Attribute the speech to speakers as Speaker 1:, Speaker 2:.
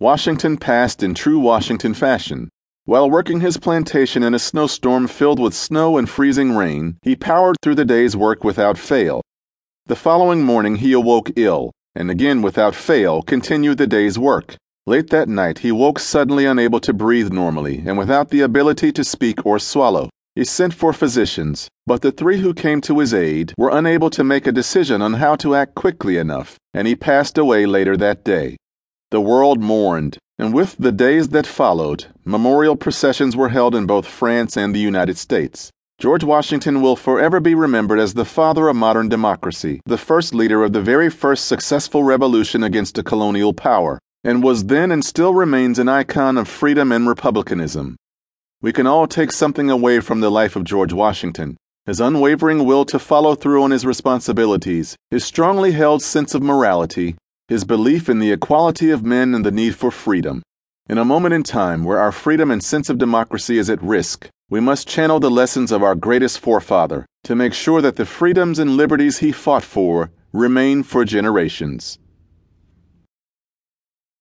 Speaker 1: Washington passed in true Washington fashion. While working his plantation in a snowstorm filled with snow and freezing rain, he powered through the day's work without fail. The following morning he awoke ill, and again without fail continued the day's work. Late that night he woke suddenly unable to breathe normally and without the ability to speak or swallow. He sent for physicians, but the three who came to his aid were unable to make a decision on how to act quickly enough, and he passed away later that day. The world mourned, and with the days that followed, memorial processions were held in both France and the United States. George Washington will forever be remembered as the father of modern democracy, the first leader of the very first successful revolution against a colonial power, and was then and still remains an icon of freedom and republicanism. We can all take something away from the life of George Washington his unwavering will to follow through on his responsibilities, his strongly held sense of morality, his belief in the equality of men and the need for freedom. In a moment in time where our freedom and sense of democracy is at risk, we must channel the lessons of our greatest forefather to make sure that the freedoms and liberties he fought for remain for generations.